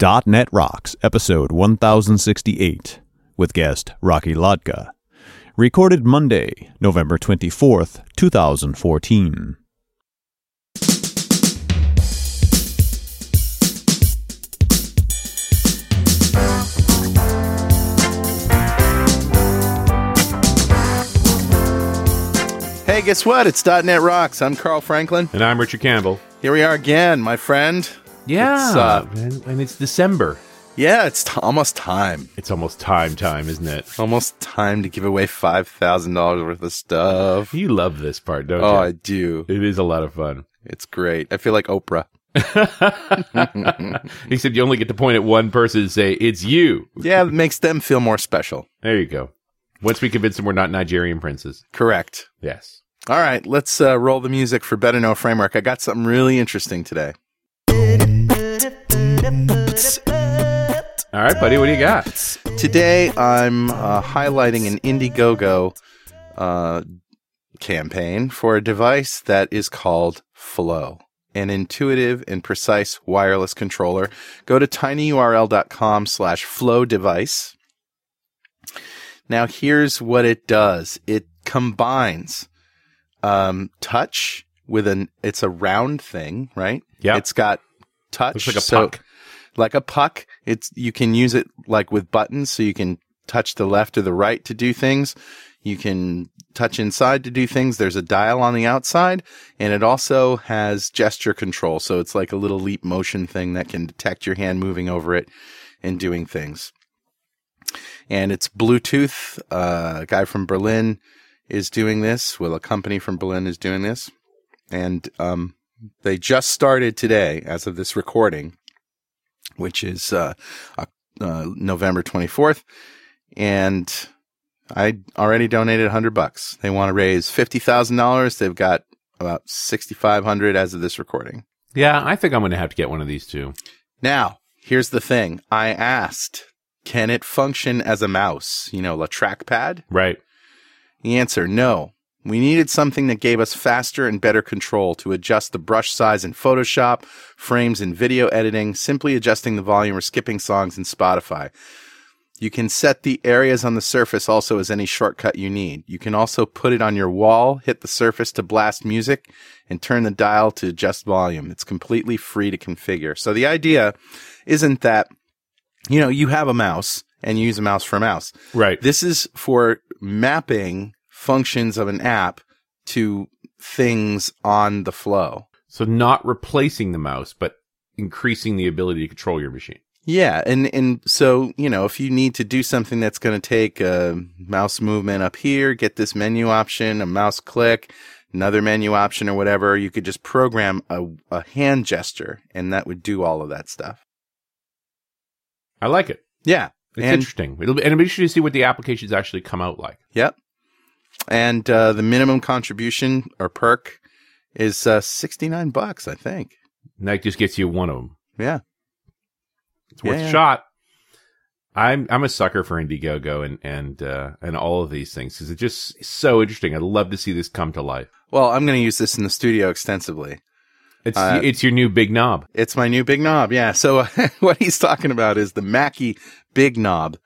.NET Rocks, episode 1068, with guest Rocky Lhotka. Recorded Monday, November 24th, 2014. Hey, guess what? It's .NET Rocks. I'm Carl Franklin. And I'm Richard Campbell. Here we are again, my friend. Yeah. It's, uh, and, and it's December. Yeah, it's t- almost time. It's almost time time, isn't it? Almost time to give away $5,000 worth of stuff. You love this part, don't you? Oh. I do. It is a lot of fun. It's great. I feel like Oprah. he said you only get to point at one person and say, it's you. Yeah, it makes them feel more special. There you go. Once we convince them we're not Nigerian princes. Correct. Yes. All right, let's uh, roll the music for Better Know Framework. I got something really interesting today. All right, buddy, what do you got? Today, I'm uh, highlighting an Indiegogo uh, campaign for a device that is called Flow, an intuitive and precise wireless controller. Go to tinyurl.com slash flow device. Now, here's what it does. It combines um, touch with an, it's a round thing, right? Yeah. It's got touch. Looks like a so- puck. Like a puck. It's you can use it like with buttons, so you can touch the left or the right to do things. You can touch inside to do things. There's a dial on the outside, and it also has gesture control. So it's like a little leap motion thing that can detect your hand moving over it and doing things. And it's Bluetooth. Uh, a guy from Berlin is doing this. Well, a company from Berlin is doing this, and um, they just started today, as of this recording which is uh, uh, November 24th. And I already donated 100 bucks. They want to raise $50,000. They've got about 6,500 as of this recording. Yeah, I think I'm going to have to get one of these too. Now, here's the thing. I asked, can it function as a mouse? You know, a trackpad? Right. The answer, no. We needed something that gave us faster and better control to adjust the brush size in Photoshop, frames in video editing, simply adjusting the volume or skipping songs in Spotify. You can set the areas on the surface also as any shortcut you need. You can also put it on your wall, hit the surface to blast music, and turn the dial to adjust volume. It's completely free to configure. So the idea isn't that, you know, you have a mouse and you use a mouse for a mouse. Right. This is for mapping functions of an app to things on the flow. So not replacing the mouse, but increasing the ability to control your machine. Yeah, and and so you know if you need to do something that's going to take a mouse movement up here, get this menu option, a mouse click, another menu option or whatever, you could just program a, a hand gesture, and that would do all of that stuff. I like it. Yeah, It's and interesting. It'll be, and it'll be interesting to see what the applications actually come out like. yep, and uh, the minimum contribution or perk is uh, sixty nine bucks, I think. And that just gets you one of them. Yeah. It's worth Yeah, a shot. I'm I'm a sucker for Indiegogo and and uh, and all of these things because it's just so interesting. I'd love to see this come to life. Well, I'm going to use this in the studio extensively. It's Uh, it's your new big knob. It's my new big knob. Yeah. So what he's talking about is the Mackie Big Knob.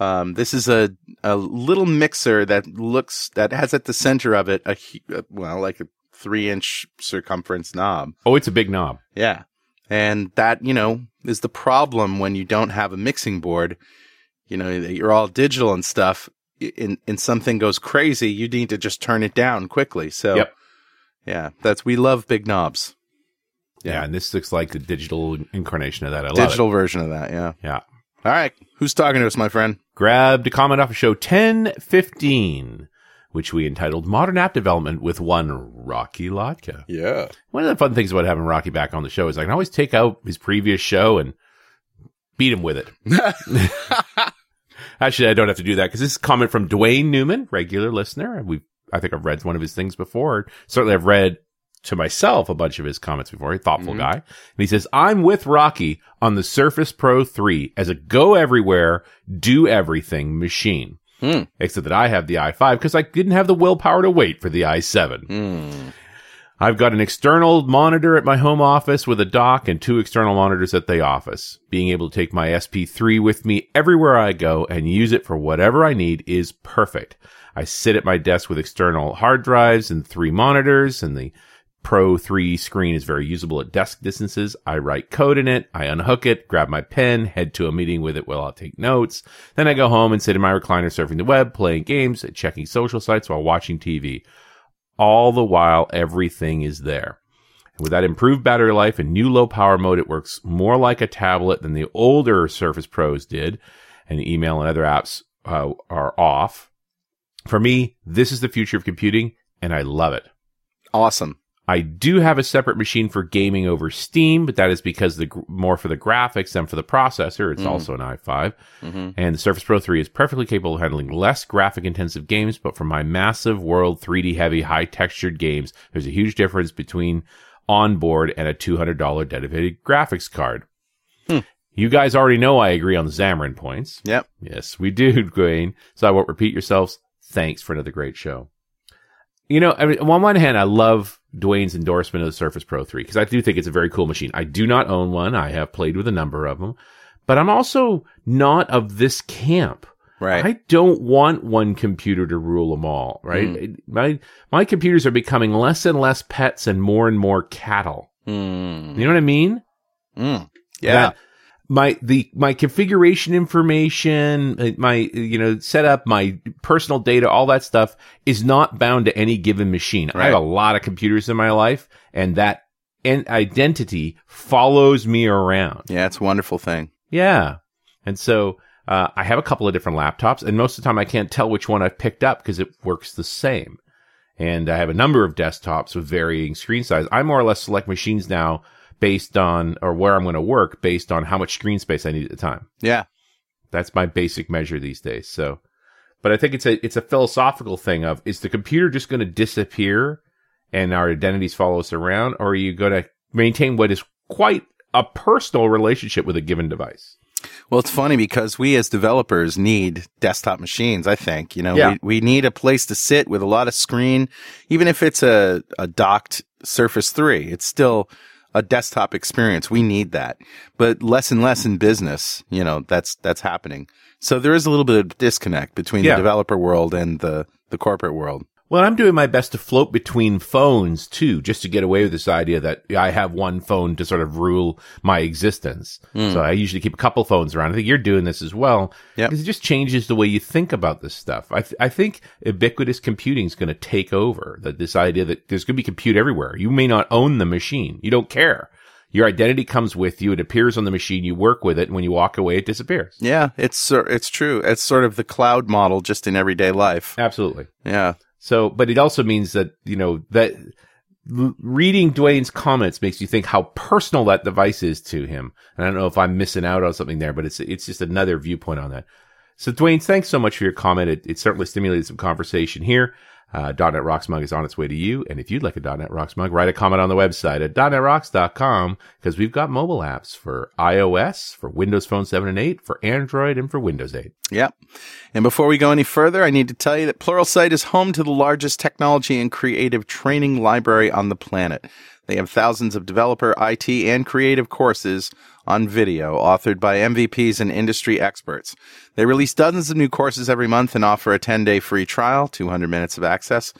Um, this is a, a little mixer that looks, that has at the center of it a, uh, well, like a three inch circumference knob. Oh, it's a big knob. Yeah. And that, you know, is the problem when you don't have a mixing board. You know, you're all digital and stuff. And, and something goes crazy, you need to just turn it down quickly. So, Yep. yeah, that's, we love big knobs. Yeah. Yeah. and this looks like the digital incarnation of that. I love Digital version of that. Yeah. Yeah. All right. Who's talking to us, my friend? Grabbed a comment off of show 1015, which we entitled Modern App Development with one Rocky Lhotka. Yeah. One of the fun things about having Rocky back on the show is I can always take out his previous show and beat him with it. Actually, I don't have to do that because this is a comment from Dwayne Newman, regular listener. We, I think I've read one of his things before. Certainly, I've read to myself a bunch of his comments before. A thoughtful mm-hmm. guy, and he says, "I'm with Rocky on the Surface Pro 3 as a go everywhere, do everything machine." Hmm. Except that I have the i5 because I didn't have the willpower to wait for the i7. Hmm. I've got an external monitor at my home office with a dock and two external monitors at the office. Being able to take my SP3 with me everywhere I go and use it for whatever I need is perfect. I sit at my desk with external hard drives and three monitors and the Pro 3 screen is very usable at desk distances. I write code in it. I unhook it, grab my pen, head to a meeting with it while I'll take notes. Then I go home and sit in my recliner surfing the web, playing games, checking social sites while watching TV all the while everything is there. With that improved battery life and new low power mode, it works more like a tablet than the older Surface Pros did, and email and other apps uh, are off. For me, this is the future of computing, and I love it. Awesome. I do have a separate machine for gaming over Steam, but that is because the more for the graphics than for the processor. It's mm. also an i5, mm-hmm. and the Surface Pro 3 is perfectly capable of handling less graphic intensive games. But for my massive world 3D heavy, high textured games, there's a huge difference between onboard and a $200 dedicated graphics card. Hmm. You guys already know I agree on the Xamarin points. Yep. Yes, we do, Dwayne. So I won't repeat yourselves. Thanks for another great show. You know, I mean, on one hand, I love Dwayne's endorsement of the Surface Pro 3 because I do think it's a very cool machine. I do not own one. I have played with a number of them, but I'm also not of this camp. Right. I don't want one computer to rule them all, right? Mm. My my computers are becoming less and less pets and more and more cattle. Mm. You know what I mean? Mm. Yeah. That my the my configuration information, uh, my you know setup, my personal data, all that stuff is not bound to any given machine. Right. I have a lot of computers in my life, and that and identity follows me around. Yeah, it's a wonderful thing. Yeah, and so uh, I have a couple of different laptops, and most of the time I can't tell which one I've picked up because it works the same. And I have a number of desktops with varying screen size. I more or less select machines now based on, or where I'm going to work based on how much screen space I need at the time. Yeah. That's my basic measure these days. So, but I think it's a, it's a philosophical thing of, is the computer just going to disappear and our identities follow us around? Or are you going to maintain what is quite a personal relationship with a given device? Well, it's funny because we as developers need desktop machines, I think. You know, yeah. we, we need a place to sit with a lot of screen. Even if it's a, a docked Surface 3, it's still a desktop experience. We need that, but less and less in business, you know, that's, that's happening. So there is a little bit of disconnect between yeah. the developer world and the, the corporate world. Well, I'm doing my best to float between phones too, just to get away with this idea that I have one phone to sort of rule my existence. Mm. So I usually keep a couple phones around. I think you're doing this as well. Yeah. Because it just changes the way you think about this stuff. I, th- I think ubiquitous computing is going to take over that this idea that there's going to be compute everywhere. You may not own the machine. You don't care. Your identity comes with you. It appears on the machine. You work with it. And when you walk away, it disappears. Yeah, it's, it's true. It's sort of the cloud model just in everyday life. Absolutely. Yeah. So, but it also means that, you know, that reading Dwayne's comments makes you think how personal that device is to him. And I don't know if I'm missing out on something there, but it's, it's just another viewpoint on that. So Dwayne, thanks so much for your comment. It, it certainly stimulated some conversation here. Uh, .NET Rocks mug is on its way to you. And if you'd like a .NET Rocks mug, write a comment on the website at .NETRocks.com because we've got mobile apps for iOS, for Windows Phone 7 and 8, for Android, and for Windows 8. Yep. And before we go any further, I need to tell you that Pluralsight is home to the largest technology and creative training library on the planet. They have thousands of developer, IT, and creative courses on video authored by MVPs and industry experts. They release dozens of new courses every month and offer a 10 day free trial, 200 minutes of access,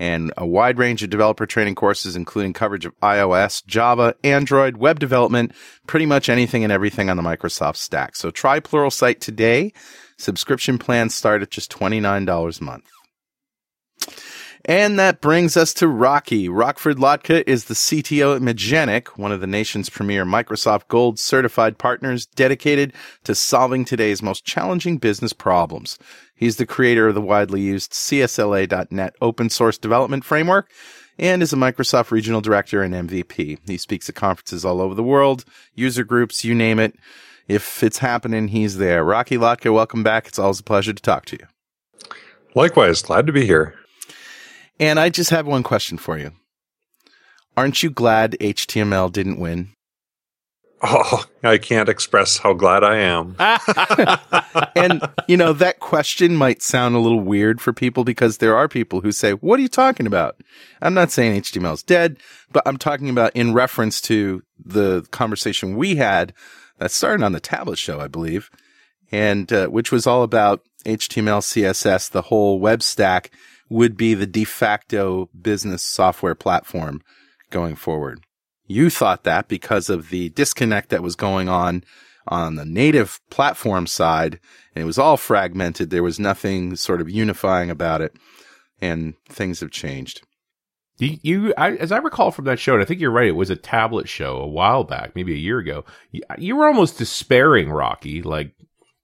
and a wide range of developer training courses, including coverage of iOS, Java, Android, web development, pretty much anything and everything on the Microsoft stack. So try Pluralsight today. Subscription plans start at just $29 a month. And that brings us to Rocky. Rockford Lhotka is the CTO at Magenic, one of the nation's premier Microsoft Gold certified partners dedicated to solving today's most challenging business problems. He's the creator of the widely used CSLA.NET open source development framework and is a Microsoft regional director and MVP. He speaks at conferences all over the world, user groups, you name it. If it's happening, he's there. Rocky Lhotka, welcome back. It's always a pleasure to talk to you. Likewise, glad to be here. And I just have one question for you. Aren't you glad HTML didn't win? Oh, I can't express how glad I am. and you know that question might sound a little weird for people because there are people who say, "What are you talking about?" I'm not saying HTML is dead, but I'm talking about in reference to the conversation we had that started on the tablet show, I believe, and uh, which was all about HTML, CSS, the whole web stack would be the de facto business software platform going forward. You thought that because of the disconnect that was going on on the native platform side, and it was all fragmented. There was nothing sort of unifying about it, and things have changed. You, you I, as I recall from that show, and I think you're right. It was a tablet show a while back, maybe a year ago. You, you were almost despairing, Rocky. Like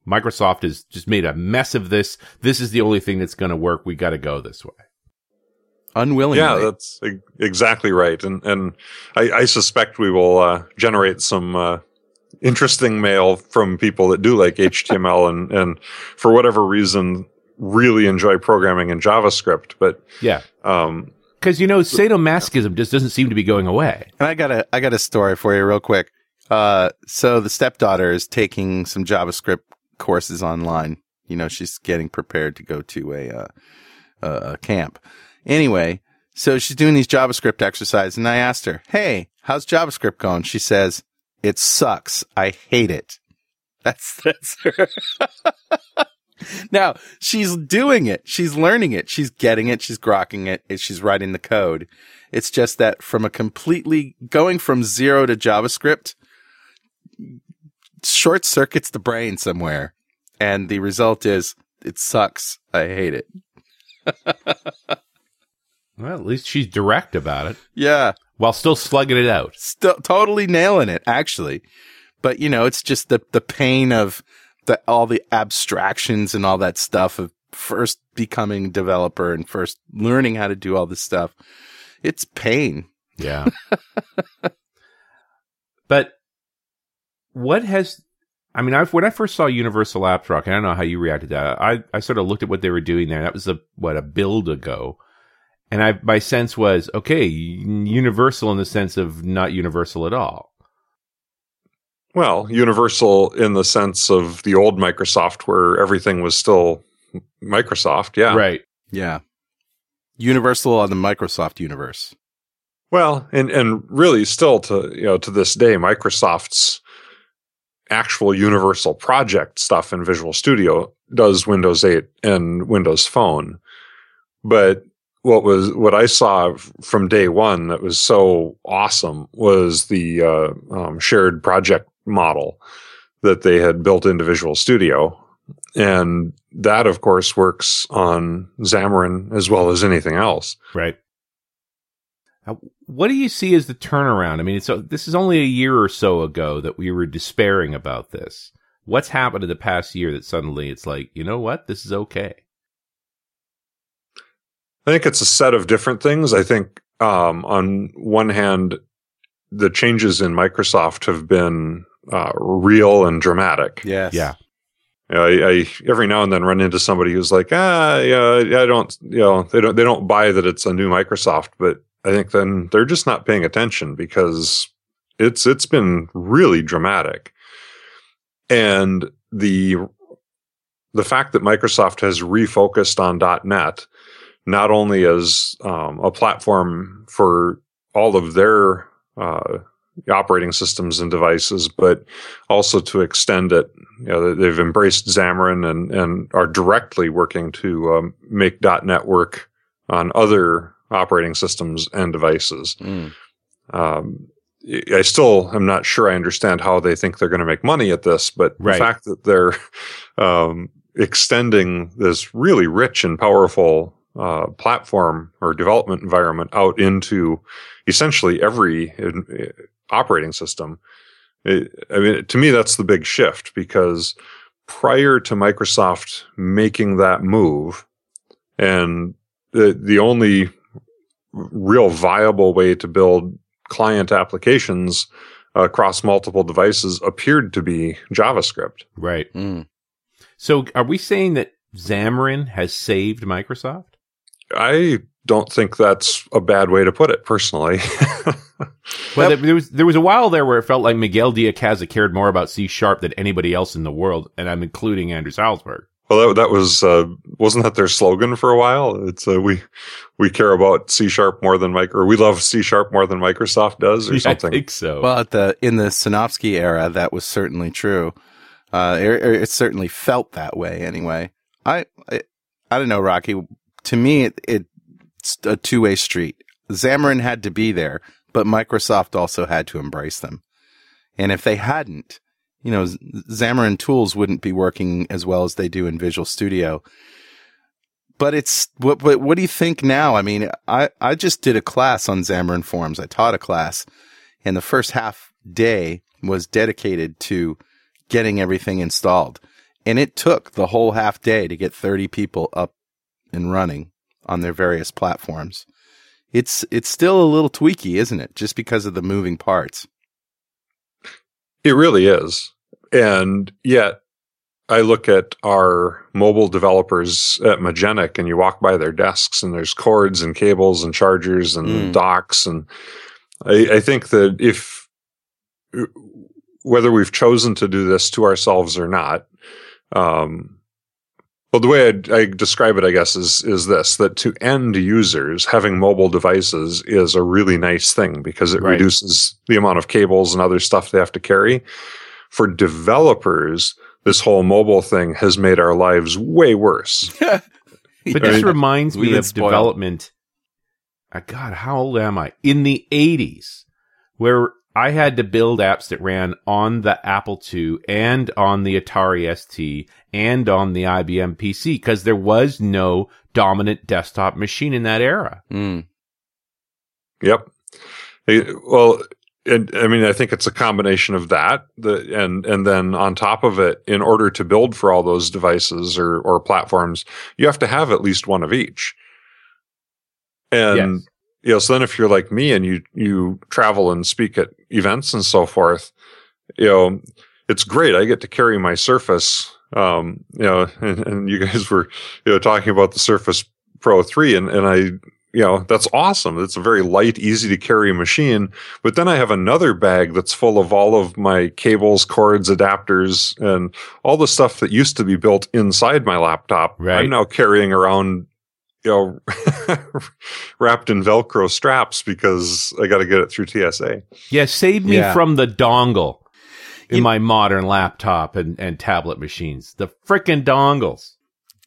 Microsoft has just made a mess of this. This is the only thing that's going to work. We got to go this way. Unwillingly. Yeah, that's e- exactly right. And and I, I suspect we will uh, generate some uh, interesting mail from people that do like HTML and and for whatever reason really enjoy programming in JavaScript. But Yeah. um, Because, you know, sadomasochism just doesn't seem to be going away. And I got a I got a story for you real quick. Uh, so the stepdaughter is taking some JavaScript courses online. You know, she's getting prepared to go to a uh, a, camp. Anyway, so she's doing these JavaScript exercises, and I asked her, "Hey, how's JavaScript going?" She says, "It sucks. I hate it." That's that's her. now she's doing it. She's learning it. She's getting it. She's grokking it. She's writing the code. It's just that from a completely going from zero to JavaScript short circuits the brain somewhere. And the result is it sucks. I hate it. Well, at least she's direct about it Yeah. while still slugging it out. Still totally nailing it, actually. But you know, it's just the, the pain of the, all the abstractions and all that stuff of first becoming a developer and first learning how to do all this stuff. It's pain. Yeah. but what has I mean, I've, when I first saw Universal Apps Rock, I don't know how you reacted to that. I, I sort of looked at what they were doing there. That was a what a build ago, and I my sense was okay, Universal in the sense of not Universal at all. well, universal in the sense of the old Microsoft, where everything was still Microsoft. Yeah, Right. Yeah. Universal on the Microsoft universe. Well, and and really still to you know to this day, Microsoft's actual universal project stuff in Visual Studio does Windows 8 and Windows Phone. But what was what I saw from day one that was so awesome was the uh, um, shared project model that they had built into Visual Studio, and that of course works on Xamarin as well as anything else. Right. Now, what do you see as the turnaround? I mean, so this is only a year or so ago that we were despairing about this. What's happened in the past year that suddenly it's like, you know what? This is okay. I think it's a set of different things. I think um, on one hand, the changes in Microsoft have been uh, real and dramatic. Yes. Yeah. You I, I every now and then run into somebody who's like, ah, yeah, I don't, you know, they don't, they don't buy that it's a new Microsoft, but I think then they're just not paying attention because it's it's been really dramatic, and the the fact that Microsoft has refocused on .NET not only as um, a platform for all of their uh, operating systems and devices, but also to extend it. You know, they've embraced Xamarin and, and are directly working to um, make .NET work on other operating systems and devices. Mm. Um, I still am not sure I understand how they think they're going to make money at this, but Right. the fact that they're um, extending this really rich and powerful uh, platform or development environment out into essentially every uh, operating system. It, I mean, to me, that's the big shift because prior to Microsoft making that move, and the the only real viable way to build client applications across multiple devices appeared to be JavaScript. Right. Mm. So are we saying that Xamarin has saved Microsoft? I don't think that's a bad way to put it, personally. Well, there was there was a while there where it felt like Miguel de Icaza cared more about C sharp than anybody else in the world, and I'm including Anders Hejlsberg. Well, that, that was uh, wasn't that their slogan for a while? It's uh, we we care about C sharp more than Micro, or we love C sharp more than Microsoft does, or I something. I think so. Well, at the in the Sinofsky era, that was certainly true. Uh, it, it certainly felt that way. Anyway, I, I I don't know, Rocky. To me, it, it's a two way street. Xamarin had to be there, but Microsoft also had to embrace them. And if they hadn't, you know, Xamarin tools wouldn't be working as well as they do in Visual Studio. But it's what, what, what do you think now? I mean, I, I just did a class on Xamarin Forms. I taught a class and the first half day was dedicated to getting everything installed. And it took the whole half day to get 30 people up and running on their various platforms. It's, it's still a little tweaky, isn't it? Just because of the moving parts. It really is. And yet, I look at our mobile developers at Magenic and you walk by their desks and there's cords and cables and chargers and Mm. docks. And I, I think that if, whether we've chosen to do this to ourselves or not, um, well, the way I, I describe it, I guess, is is this: that to end users, having mobile devices is a really nice thing because it Right. reduces the amount of cables and other stuff they have to carry. For developers, this whole mobile thing has made our lives way worse. But I this mean, reminds me of spoiled. development. Uh, God, how old am I? In the 80s, where I had to build apps that ran on the Apple II and on the Atari ST and on the IBM PC because there was no dominant desktop machine in that era. Mm. Yep. Eh, Well, and I mean, I think it's a combination of that, the and and then on top of it, in order to build for all those devices or or platforms, you have to have at least one of each. And Yes. You know, so then if you're like me and you you travel and speak at events and so forth, you know, it's great. I get to carry my Surface. Um, you know, and, and you guys were you know talking about the Surface Pro three, and and I you know, that's awesome. It's a very light, easy to carry machine. But then I have another bag that's full of all of my cables, cords, adapters, and all the stuff that used to be built inside my laptop. Right. I'm now carrying around, you know, wrapped in Velcro straps because I got to get it through TSA. Yeah, save me Yeah. from the dongle in You- my modern laptop and, and tablet machines. The frickin' dongles.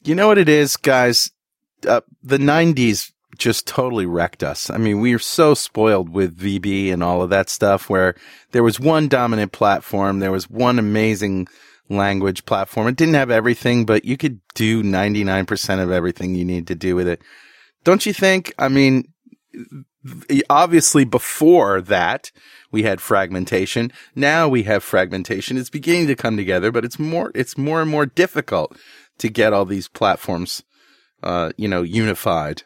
You know what it is, guys? Uh, the 90s just totally wrecked us. I mean, we were so spoiled with VB and all of that stuff where there was one dominant platform. There was one amazing language platform. It didn't have everything, but you could do 99% of everything you need to do with it. Don't you think? I mean, obviously before that, we had fragmentation. Now we have fragmentation. It's beginning to come together, but it's more, it's more and more difficult to get all these platforms, uh, you know, unified.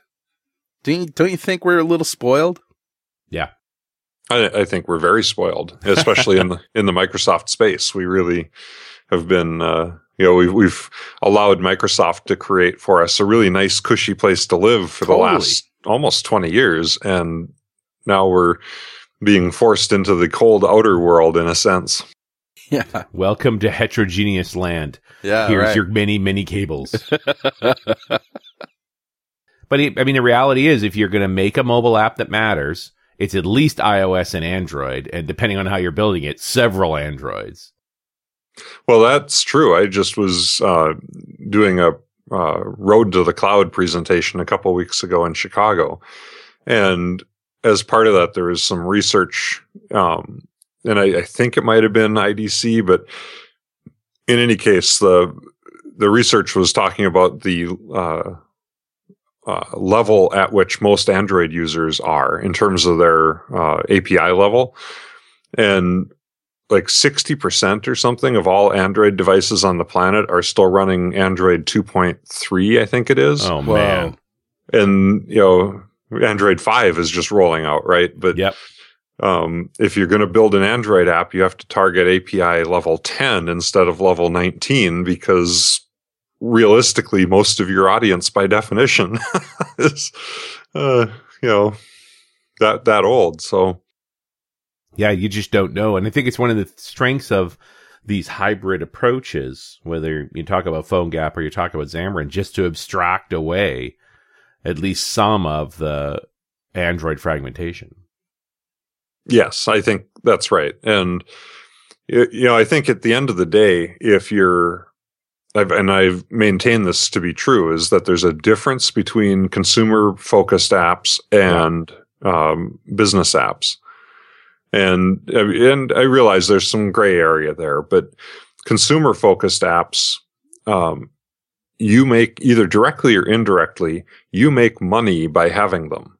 Don't you, don't you think we're a little spoiled? Yeah. I, I think we're very spoiled, especially in the in the Microsoft space. We really have been, uh, you know, we've we've allowed Microsoft to create for us a really nice, cushy place to live for Totally. the last almost twenty years, and now we're being forced into the cold outer world in a sense. Yeah. Welcome to heterogeneous land. Yeah. Here's right. your many, many cables. but it, I mean, the reality is, if you're going to make a mobile app that matters, it's at least iOS and Android, and depending on how you're building it, several Androids. Well, that's true. I just was uh, doing a uh, Road to the Cloud presentation a couple weeks ago in Chicago, and as part of that, there was some research, um, and I, I think it might have been IDC, but in any case, the the research was talking about the uh, uh, level at which most Android users are in terms of their uh, API level, and like 60% or something of all Android devices on the planet are still running Android 2.3, I think it is. Oh Whoa. man, And, you know, Android 5 is just rolling out, right? But yep. um, if you're going to build an Android app, you have to target API level 10 instead of level 19 because realistically, most of your audience, by definition, is uh, you know that that old. So yeah, you just don't know. And I think it's one of the strengths of these hybrid approaches, whether you talk about PhoneGap or you talk about Xamarin, just to abstract away at least some of the Android fragmentation. Yes, I think that's right. And, you know, I think at the end of the day, if you're, I've, and I've maintained this to be true, is that there's a difference between consumer focused apps and um, business apps. And, and I realize there's some gray area there, but consumer focused apps, um, you make either directly or indirectly, you make money by having them.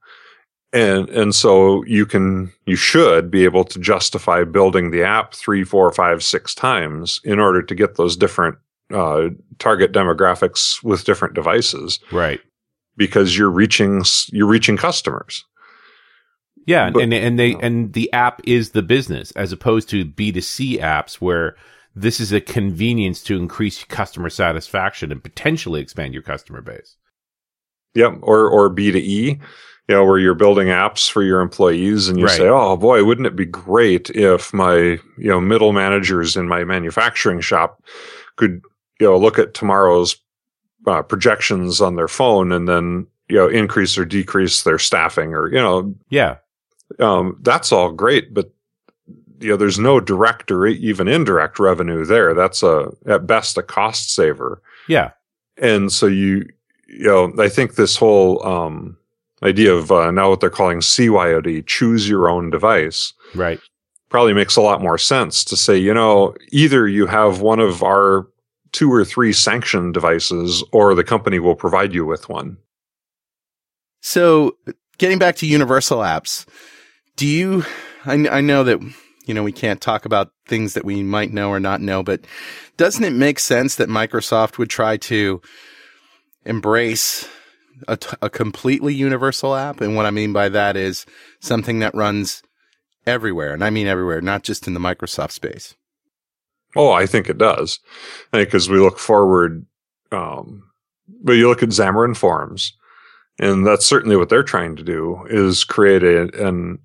And, and so you can, you should be able to justify building the app three, four, five, six times in order to get those different, uh, target demographics with different devices. Right. Because you're reaching, you're reaching customers. Yeah. But, and, and they, and the app is the business as opposed to B2C apps where, this is a convenience to increase customer satisfaction and potentially expand your customer base. Yep. Or, or B to E, you know, where you're building apps for your employees and you Right. say, oh boy, wouldn't it be great if my, you know, middle managers in my manufacturing shop could, you know, look at tomorrow's uh, projections on their phone and then, you know, increase or decrease their staffing or, you know, Yeah. Um, that's all great, but you know, there's no direct or even indirect revenue there. That's a at best a cost saver. Yeah. And so you, you know, I think this whole um, idea of uh, now what they're calling CYOD, choose your own device, Right. probably makes a lot more sense to say, you know, either you have one of our two or three sanctioned devices, or the company will provide you with one. So, getting back to universal apps, do you? I, I know that you know we can't talk about things that we might know or not know, but doesn't it make sense that Microsoft would try to embrace a, t- a completely universal app? And what I mean by that is something that runs everywhere, and I mean everywhere, not just in the Microsoft space. Oh, I think it does. I think because we look forward, um, but you look at Xamarin Forms, and that's certainly what they're trying to do is create a, an,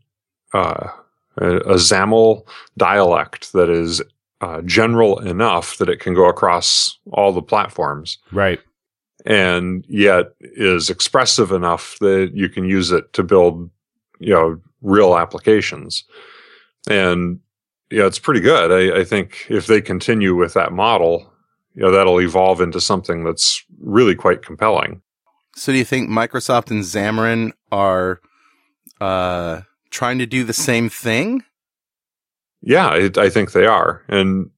uh, a, a XAML dialect that is uh, general enough that it can go across all the platforms Right. and yet is expressive enough that you can use it to build, you know, real applications. And yeah, it's pretty good. I, I think if they continue with that model, you know, that'll evolve into something that's really quite compelling. So, do you think Microsoft and Xamarin are uh, trying to do the same thing? Yeah, it, I think they are. And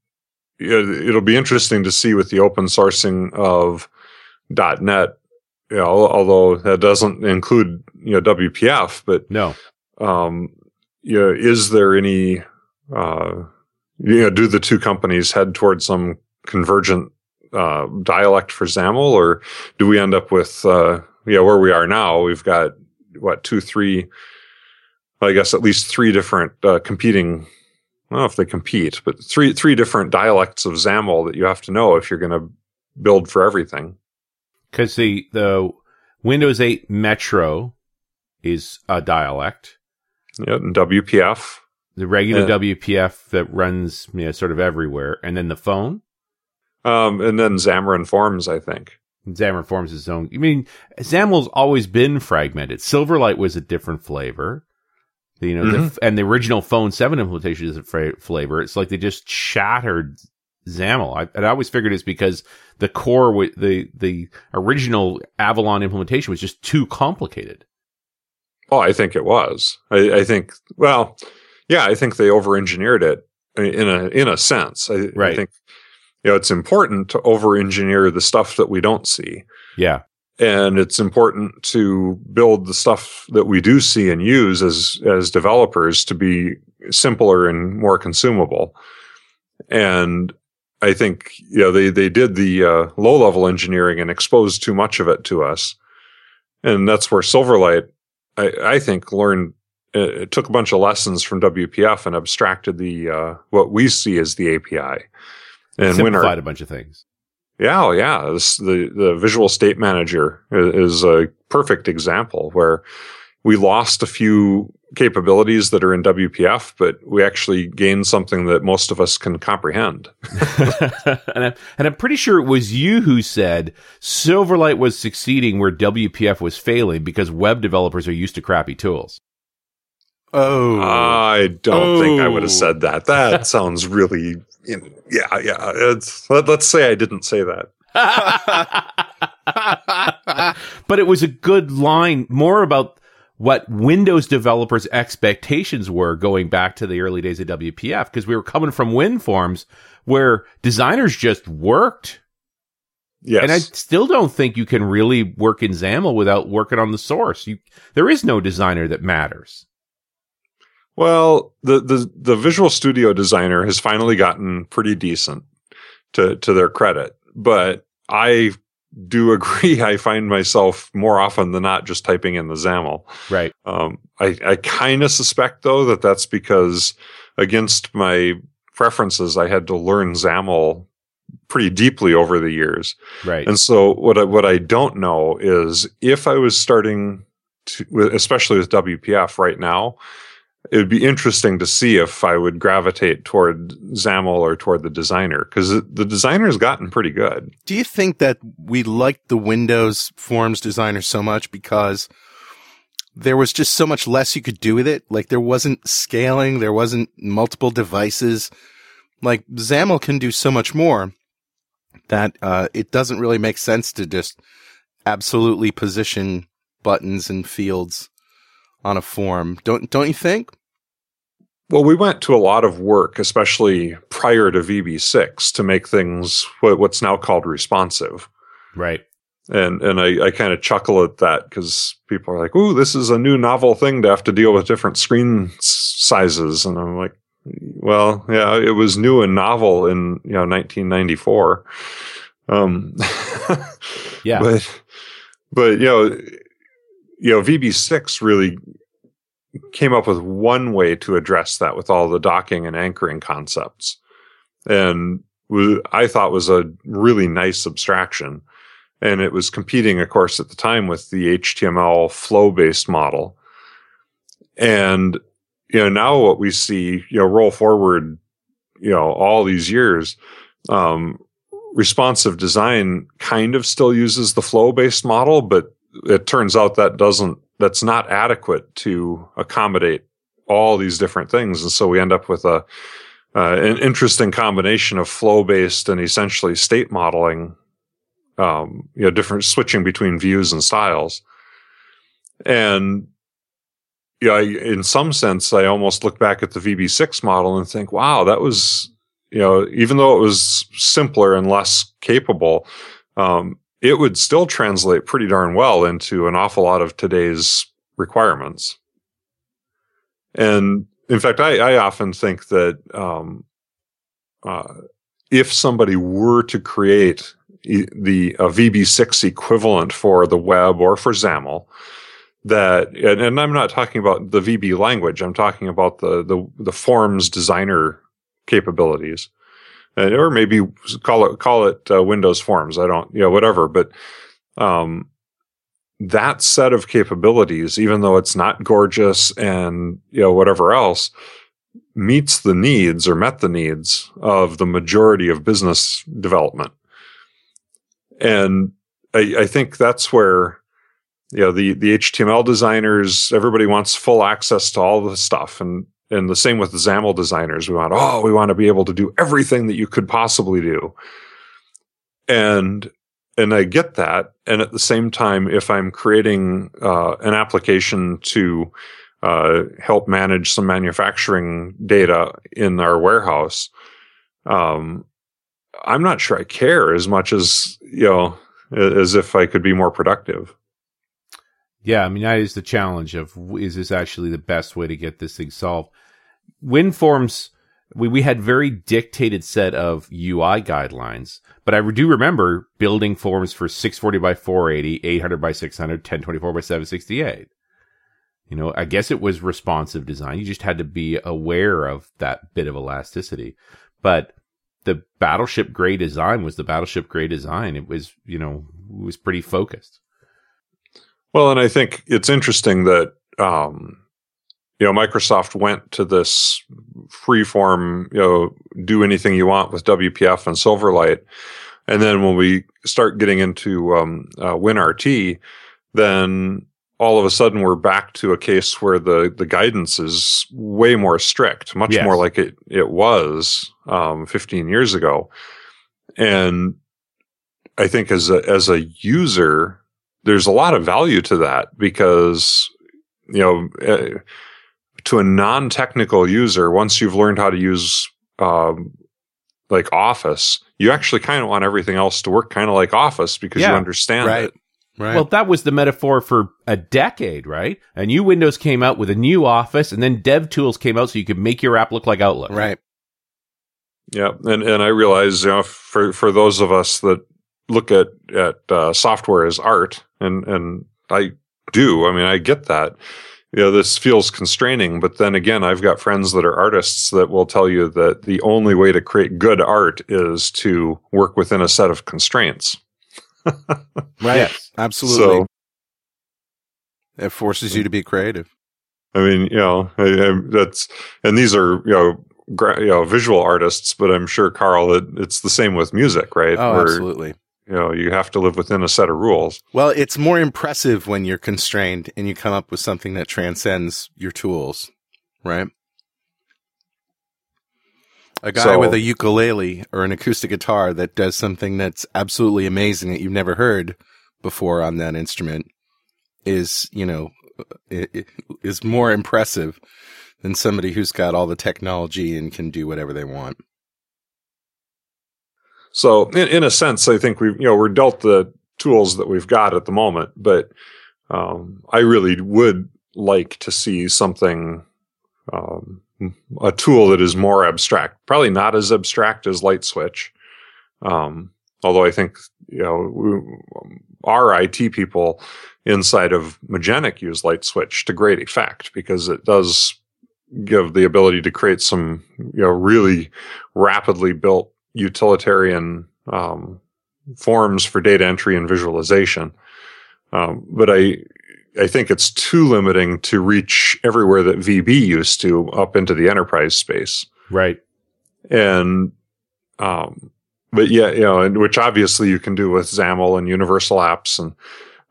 it, it'll be interesting to see with the open sourcing of .NET, you know, although that doesn't include, you know, WPF, but No. um, you know, is there any, uh, you know, do the two companies head towards some convergent uh, dialect for XAML, or do we end up with, uh, yeah, where we are now? We've got what two, three, I guess at least three different uh, competing. I don't know if they compete, but three three different dialects of XAML that you have to know if you're going to build for everything. Because the, the Windows 8 Metro is a dialect. Yeah, and WPF. The regular. WPF that runs you know, sort of everywhere. And then the phone. Um, and then Xamarin Forms, I think. Xamarin Forms is its own. I mean, XAML's always been fragmented. Silverlight was a different flavor. You know, the, mm-hmm. and the original Phone 7 implementation is a fra- flavor. It's like they just shattered XAML. I, and I always figured it's because the core, w- the, the original Avalon implementation was just too complicated. Oh, I think it was. I, I think. Well, yeah, I think they over-engineered it in a in a sense. I, I think you know it's important to over-engineer the stuff that we don't see, Yeah. And it's important to build the stuff that we do see and use as as developers to be simpler and more consumable. And I think you know they they did the uh, low-level engineering and exposed too much of it to us, and that's where Silverlight I, I think learned uh, it took a bunch of lessons from WPF and abstracted the uh, what we see as the API. And Simplified our a bunch of things. Yeah, oh, yeah. This, the the Visual State Manager is, is a perfect example where we lost a few capabilities that are in WPF, but we actually gained something that most of us can comprehend. and, I'm, and I'm pretty sure it was you who said Silverlight was succeeding where WPF was failing because web developers are used to crappy tools. Oh, I don't think I would have Oh. said that. That sounds really, you know, yeah, yeah. It's, let, let's say I didn't say that. but it was a good line, more about what Windows developers' expectations were going back to the early days of WPF, because we were coming from WinForms where designers just worked. Yes. And I still don't think you can really work in XAML without working on the source. You, there is no designer that matters. Well, the, the the Visual Studio designer has finally gotten pretty decent to to their credit, but I do agree. I find myself more often than not just typing in the XAML. Right. Um, I I kind of suspect though that that's because against my preferences, I had to learn XAML pretty deeply over the years. Right. And so what I, what I don't know is if I was starting to, especially with WPF right now, it would be interesting to see if I would gravitate toward XAML or toward the designer because the designer's gotten pretty good. do you think that we liked the Windows Forms designer so much because there was just so much less you could do with it? Like there wasn't scaling, there wasn't multiple devices. Like XAML can do so much more that uh, it doesn't really make sense to just absolutely position buttons and fields on a form. Don't don't you think? Well, we went to a lot of work, especially prior to VB6, to make things what, what's now called responsive. right. And and I, I kind of chuckle at that because people are like, "Ooh, this is a new novel thing to have to deal with different screen sizes," and I'm like, "Well, yeah, it was new and novel in you know 1994." Um, Yeah. but but you know, you know, VB6 really came up with one way to address that with all the docking and anchoring concepts, and I thought was a really nice abstraction and it was competing, of course, at the time with the HTML flow based model. And, you know, now what we see, you know, roll forward, you know, all these years, um, responsive design kind of still uses the flow based model, but it turns out that doesn't, that's not adequate to accommodate all these different things. And so we end up with a, uh, an interesting combination of flow based and essentially state modeling um, you know, different switching between views and styles. And yeah, I, in some sense, I almost look back at the VB6 model and think, wow, that was, you know, even though it was simpler and less capable, um, it would still translate pretty darn well into an awful lot of today's requirements. And in fact, I, I often think that um, uh, if somebody were to create the a VB6 equivalent for the web or for XAML, that and, and I'm not talking about the VB language. I'm talking about the the, the forms designer capabilities, or maybe call it call it uh, Windows Forms. I don't, you know, whatever. But um, that set of capabilities, even though it's not gorgeous and you know whatever else, meets the needs or met the needs of the majority of business development. And I, I think that's where you know the the HTML designers, everybody wants full access to all the stuff, and and the same with XAML designers. We want oh, we want to be able to do everything that you could possibly do, and and I get that. And at the same time, if I'm creating uh, an application to uh, help manage some manufacturing data in our warehouse, um, I'm not sure I care as much as you know as if I could be more productive. Yeah, I mean that is the challenge of is this actually the best way to get this thing solved? WinForms, we we had very dictated set of UI guidelines, but I do remember building forms for 640 by 480, 800 by 600, 1024 by 768. You know, I guess it was responsive design. You just had to be aware of that bit of elasticity. But the battleship gray design was the battleship gray design. It was, you know, was pretty focused. Well, and I think it's interesting that um, you know Microsoft went to this freeform, you know, do anything you want with WPF and Silverlight, and then when we start getting into um, uh, WinRT, then all of a sudden we're back to a case where the the guidance is way more strict, much Yes. more like it it was um, 15 years ago, and I think as a as a user, there's a lot of value to that because you know uh, to a non-technical user once you've learned how to use um, like office you actually kind of want everything else to work kind of like office because you understand right. it Right. Well, that was the metaphor for a decade, right? A new Windows came out with a new Office, and then DevTools came out so you could make your app look like Outlook. right. yeah and and i realize you know for for those of us that look at at uh, software as art and and i do i mean i get that you know this feels constraining but then again i've got friends that are artists that will tell you that the only way to create good art is to work within a set of constraints Right. Yes. Absolutely. so it forces you to be creative. I mean, you know, I, I, that's and these are you know, gra- you know, visual artists, but I'm sure Carl, it, it's the same with music, right? Oh, Where absolutely. You know you have to live within a set of rules. Well, it's more impressive when you're constrained and you come up with something that transcends your tools, right? A guy So- with a ukulele or an acoustic guitar that does something that's absolutely amazing that you've never heard before on that instrument is, you know, is more impressive than somebody who's got all the technology and can do whatever they want. So, in, in a sense, I think we you know we're dealt the tools that we've got at the moment, but um, I really would like to see something. Um, a tool that is more abstract, probably not as abstract as Light Switch. Um, although I think you know we, our IT people inside of Magenic use Light Switch to great effect because it does give the ability to create some you know really rapidly built utilitarian um, forms for data entry and visualization. Um, but I I think it's too limiting to reach everywhere that VB used to up into the enterprise space. Right. And um, but yeah, you know, and which obviously you can do with XAML and universal apps and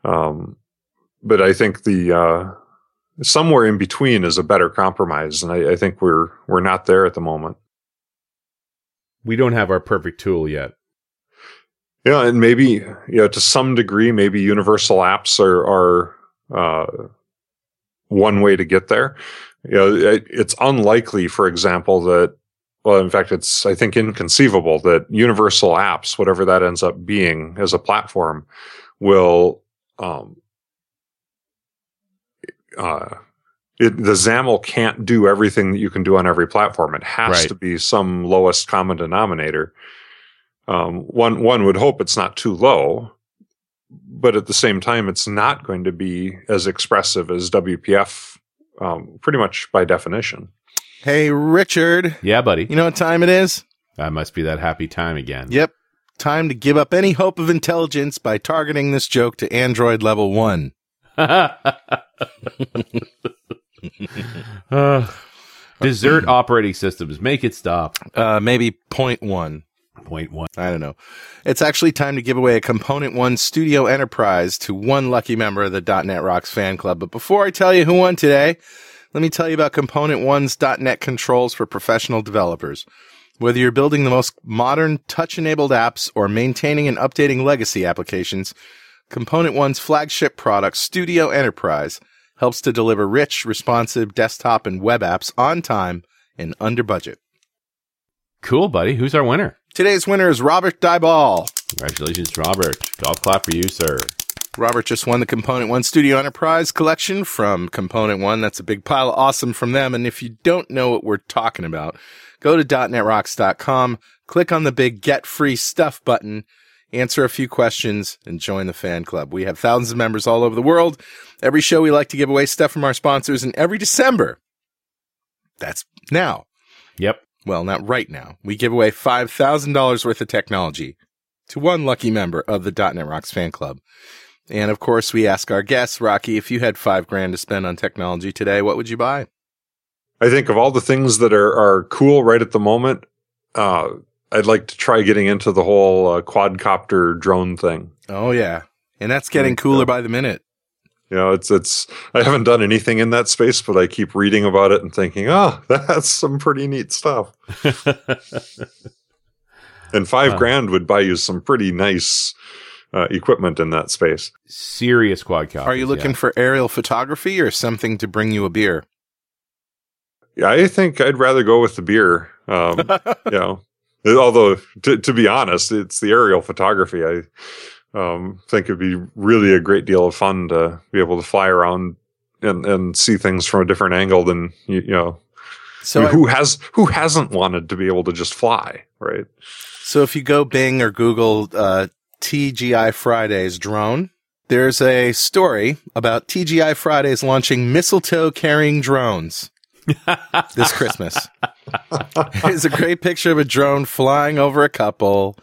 um, but I think the uh, somewhere in between is a better compromise, and I, I think we're we're not there at the moment. We don't have our perfect tool yet. Yeah, and maybe you know to some degree, maybe universal apps are are uh, one way to get there. You know, it, it's unlikely, for example, that well, in fact, it's I think inconceivable that universal apps, whatever that ends up being as a platform, will um, uh, it, the XAML can't do everything that you can do on every platform. It has Right. to be some lowest common denominator. Um, one one would hope it's not too low, but at the same time, it's not going to be as expressive as WPF, um, pretty much by definition. Hey, Richard, Yeah, buddy. you know what time it is? That must be that happy time again. Yep. Time to give up any hope of intelligence by targeting this joke to Android level one. Uh, dessert operating systems. Make it stop. Uh, maybe point one. Point one. I don't know. It's actually time to give away a Component One Studio Enterprise to one lucky member of the .NET Rocks fan club. But before I tell you who won today, let me tell you about Component One's .NET controls for professional developers. Whether you're building the most modern touch-enabled apps or maintaining and updating legacy applications, Component One's flagship product, Studio Enterprise, helps to deliver rich, responsive desktop and web apps on time and under budget. Cool, buddy. Who's our winner? Today's winner is Robert Dyball. Congratulations, Robert. Golf clap for you, sir. Robert just won the Component One Studio Enterprise collection from Component One. That's a big pile of awesome from them. And if you don't know what we're talking about, go to .netrocks.com, click on the big Get Free Stuff button, answer a few questions, and join the fan club. We have thousands of members all over the world. Every show we like to give away stuff from our sponsors, and every December, that's now, Yep. Well, not right now. We give away $5,000 worth of technology to one lucky member of the .NET Rocks fan club. And of course, we ask our guests, Rocky, if you had five grand to spend on technology today, what would you buy? I think of all the things that are, are cool right at the moment, uh, I'd like to try getting into the whole uh, quadcopter drone thing. Oh, yeah. And that's getting cooler by the minute. You know, it's it's. I haven't done anything in that space, but I keep reading about it and thinking, oh, that's some pretty neat stuff. and five Huh. grand would buy you some pretty nice uh, equipment in that space. Serious quadcopters. Are you looking yeah. for aerial photography or something to bring you a beer? Yeah, I think I'd rather go with the beer. Um, you know, although to, to be honest, it's the aerial photography. I um, think it'd be really a great deal of fun to be able to fly around and, and see things from a different angle than you, you know. So, I- who has who hasn't wanted to be able to just fly, right? so if you go Bing or Google uh, TGI Fridays drone, there's a story about TGI Fridays launching mistletoe carrying drones this Christmas. It's a great picture of a drone flying over a couple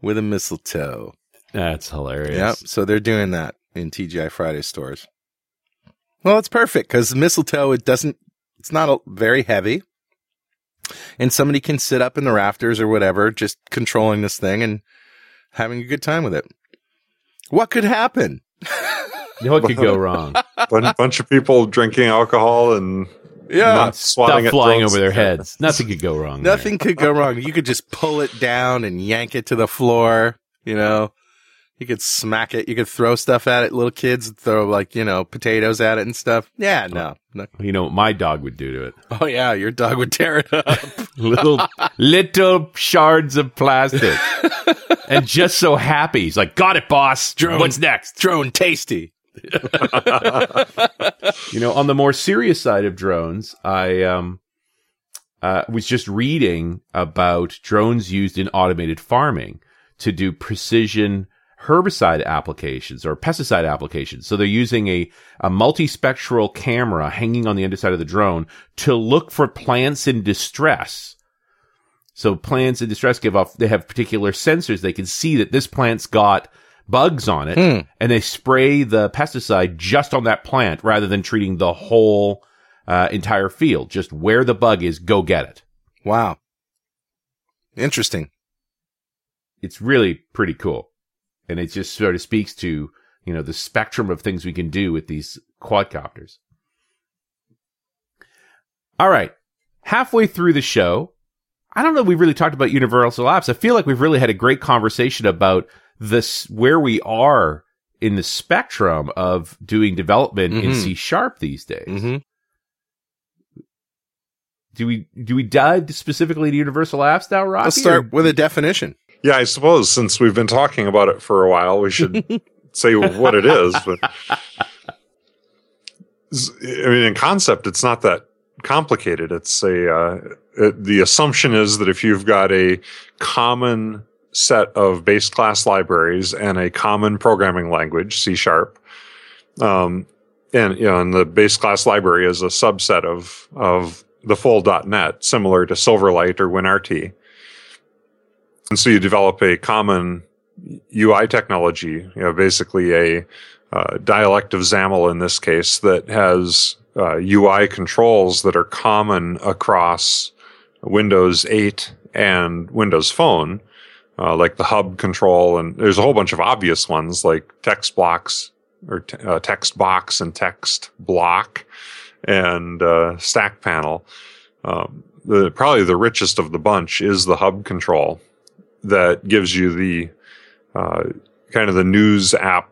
with a mistletoe. That's hilarious. Yep. So they're doing that in TGI Friday stores. Well, it's perfect because mistletoe, it doesn't, it's not a, very heavy. And somebody can sit up in the rafters or whatever, just controlling this thing and having a good time with it. What could happen? What could go wrong? A bunch of people drinking alcohol and Yeah. not swatting Stuff flying drones. over their heads. Nothing could go wrong. there. Nothing could go wrong. You could just pull it down and yank it to the floor, you know. You could smack it. You could throw stuff at it. Little kids throw like, you know, potatoes at it and stuff. Yeah, no. no. You know what my dog would do to it? Oh yeah, your dog would tear it up. Little little shards of plastic. and just so happy. He's like, got it, boss. Drone. What's next? Drone tasty. You know, on the more serious side of drones, I um uh, was just reading about drones used in automated farming to do precision herbicide applications or pesticide applications. So they're using a, a multispectral camera hanging on the underside of the drone to look for plants in distress. So plants in distress give off, they have particular sensors. They can see that this plant's got bugs on it Hmm. and they spray the pesticide just on that plant rather than treating the whole uh, entire field. Just where the bug is, go get it. Wow. Interesting. It's really pretty cool. And it just sort of speaks to, you know, the spectrum of things we can do with these quadcopters. All right. Halfway through the show, I don't know if we've really talked about universal apps. I feel like we've really had a great conversation about this, where we are in the spectrum of doing development in Mhm. C sharp these days. hmm Do we do we dive specifically to universal apps now, Rocky? Let's start or- with a definition. Yeah, I suppose since we've been talking about it for a while, we should say what it is. But I mean, in concept, it's not that complicated. It's a uh, it, the assumption is that if you've got a common set of base class libraries and a common programming language, C sharp, um, and you know, and the base class library is a subset of of the full .NET, similar to Silverlight or WinRT. And so you develop a common UI technology, you know, basically a uh, dialect of XAML in this case that has uh, UI controls that are common across Windows 8 and Windows Phone, uh, like the hub control. And there's a whole bunch of obvious ones like text blocks or t- uh, text box and text block and uh, stack panel. Um, the, probably the richest of the bunch is the hub control that gives you the uh, kind of the news app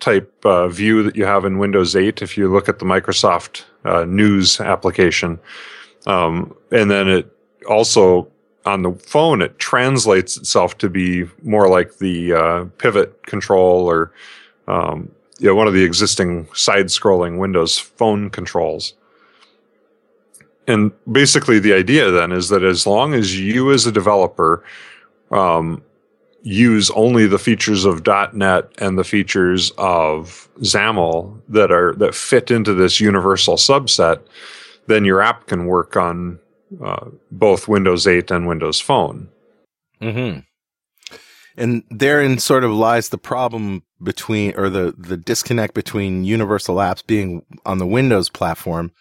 type uh, view that you have in Windows 8 if you look at the Microsoft uh, News application. Um, and then it also on the phone it translates itself to be more like the uh, pivot control or um, you know, one of the existing side-scrolling Windows phone controls. And basically, the idea then is that as long as you as a developer um, use only the features of .NET and the features of XAML that are that fit into this universal subset, then your app can work on uh, both Windows 8 and Windows Phone. Mm-hmm. And therein sort of lies the problem between, or the, the disconnect between universal apps being on the Windows platform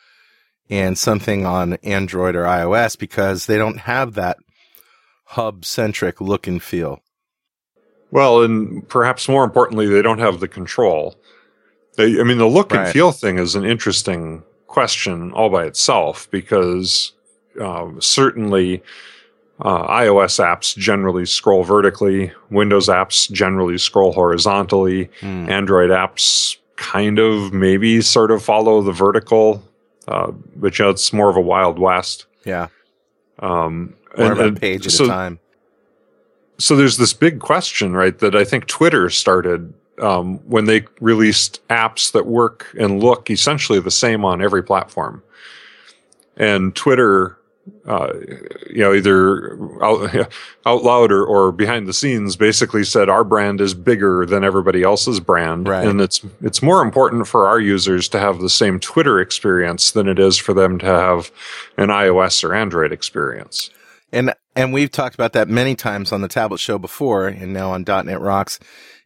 and something on Android or iOS because they don't have that hub centric look and feel. Well, and perhaps more importantly, they don't have the control. They, I mean, the look Right. and feel thing is an interesting question all by itself because um, certainly uh, iOS apps generally scroll vertically, Windows apps generally scroll horizontally, Hmm. Android apps kind of maybe sort of follow the vertical, uh, but you know, it's more of a wild west. Yeah. Um, and- a page at so- a time. so there's this big question, right? That I think Twitter started um, when they released apps that work and look essentially the same on every platform. And Twitter, uh, you know, either out, out loud or, or behind the scenes, basically said our brand is bigger than everybody else's brand, Right. and it's it's more important for our users to have the same Twitter experience than it is for them to have an iOS or Android experience. And and we've talked about that many times on the tablet show before, and now on .NET Rocks,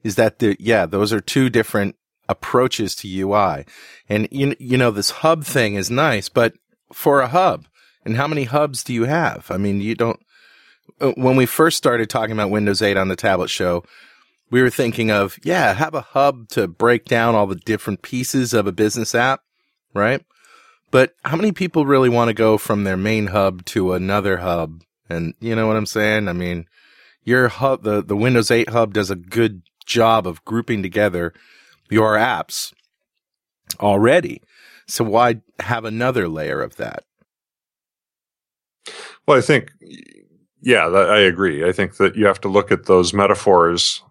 is that the yeah those are two different approaches to UI, and you you know this hub thing is nice, but for a hub, and how many hubs do you have? I mean, you don't. uh, When we first started talking about Windows 8 on the tablet show, we were thinking of yeah, have a hub to break down all the different pieces of a business app, right? But how many people really want to go from their main hub to another hub? And you know what I'm saying? I mean, your hub, the, the Windows 8 hub does a good job of grouping together your apps already. So why have another layer of that? Well, I think, yeah, that, I agree. I think that you have to look at those metaphors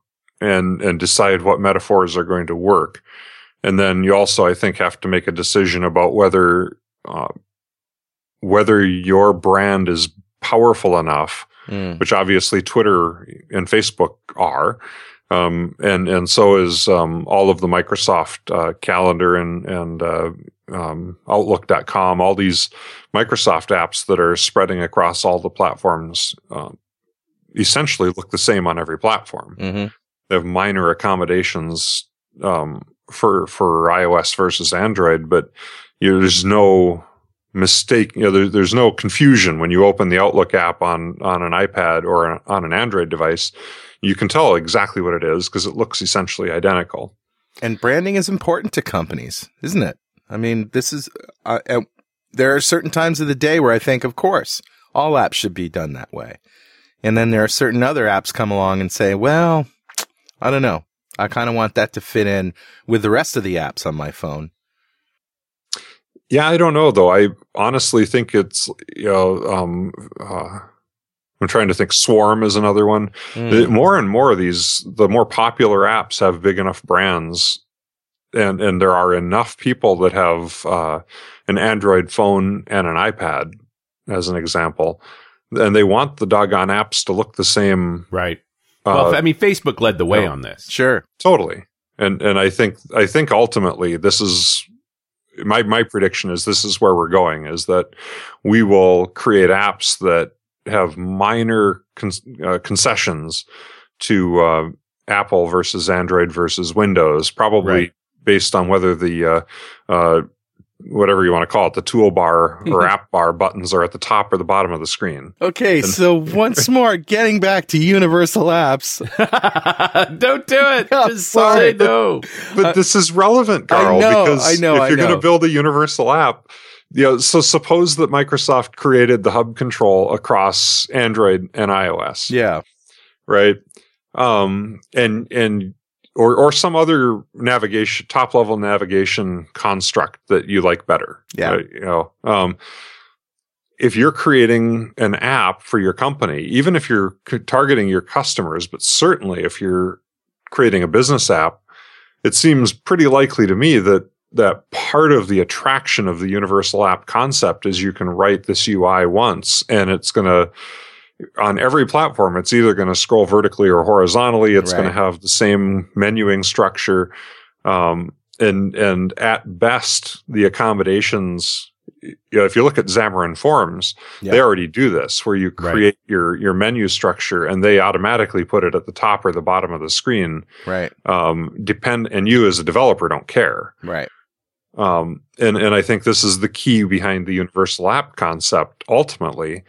and and decide what metaphors are going to work, and then you also, I think, have to make a decision about whether uh, whether your brand is powerful enough, Mm. which obviously Twitter and Facebook are. Um, and and so is um, all of the Microsoft uh, calendar and and uh, um, Outlook.com. All these Microsoft apps that are spreading across all the platforms um, essentially look the same on every platform. hmm They have minor accommodations um, for for iOS versus Android, but you know, there's no mistake. You know, there, there's no confusion when you open the Outlook app on on an iPad or on an Android device. You can tell exactly what it is because it looks essentially identical. And branding is important to companies, isn't it? I mean, this is, uh, uh, there are certain times of the day where I think, of course, all apps should be done that way. And then there are certain other apps come along and say, well, I don't know. I kind of want that to fit in with the rest of the apps on my phone. Yeah, I don't know though. I honestly think it's you know um, uh, I'm trying to think. Swarm is another one. Mm. More and more of these, the more popular apps have big enough brands, and and there are enough people that have uh, an Android phone and an iPad, as an example, and they want the doggone apps to look the same. Right. Uh, Well, I mean, Facebook led the way no. on this. Sure. totally, and and I think I think ultimately this is my my prediction is this is where we're going is that we will create apps that have minor con- uh, concessions to uh, Apple versus Android versus Windows, probably Right. Based on whether the uh, uh, whatever you want to call it, the toolbar or app bar buttons are at the top or the bottom of the screen. Okay. And- So once more, getting back to universal apps. Don't do it. I'm Just sorry. say no. But this is relevant, Carl, I Carl, know, because I know, if you're going to build a universal app, you know, so suppose that Microsoft created the hub control across Android and iOS. Yeah. right? Um, and and or or some other navigation, top level navigation construct that you like better. Yeah. right? you know, um, if you're creating an app for your company, even if you're targeting your customers, but certainly if you're creating a business app, it seems pretty likely to me that that part of the attraction of the universal app concept is you can write this UI once and it's going to on every platform it's either going to scroll vertically or horizontally it's going to have the same menuing structure um, and and at best the accommodations you know, if you look at Xamarin Forms, Yeah. they already do this where you Right. create your, your menu structure and they automatically put it at the top or the bottom of the screen. Right. Um, depend, and you as a developer don't care. Right. Um, and, and I think this is the key behind the universal app concept ultimately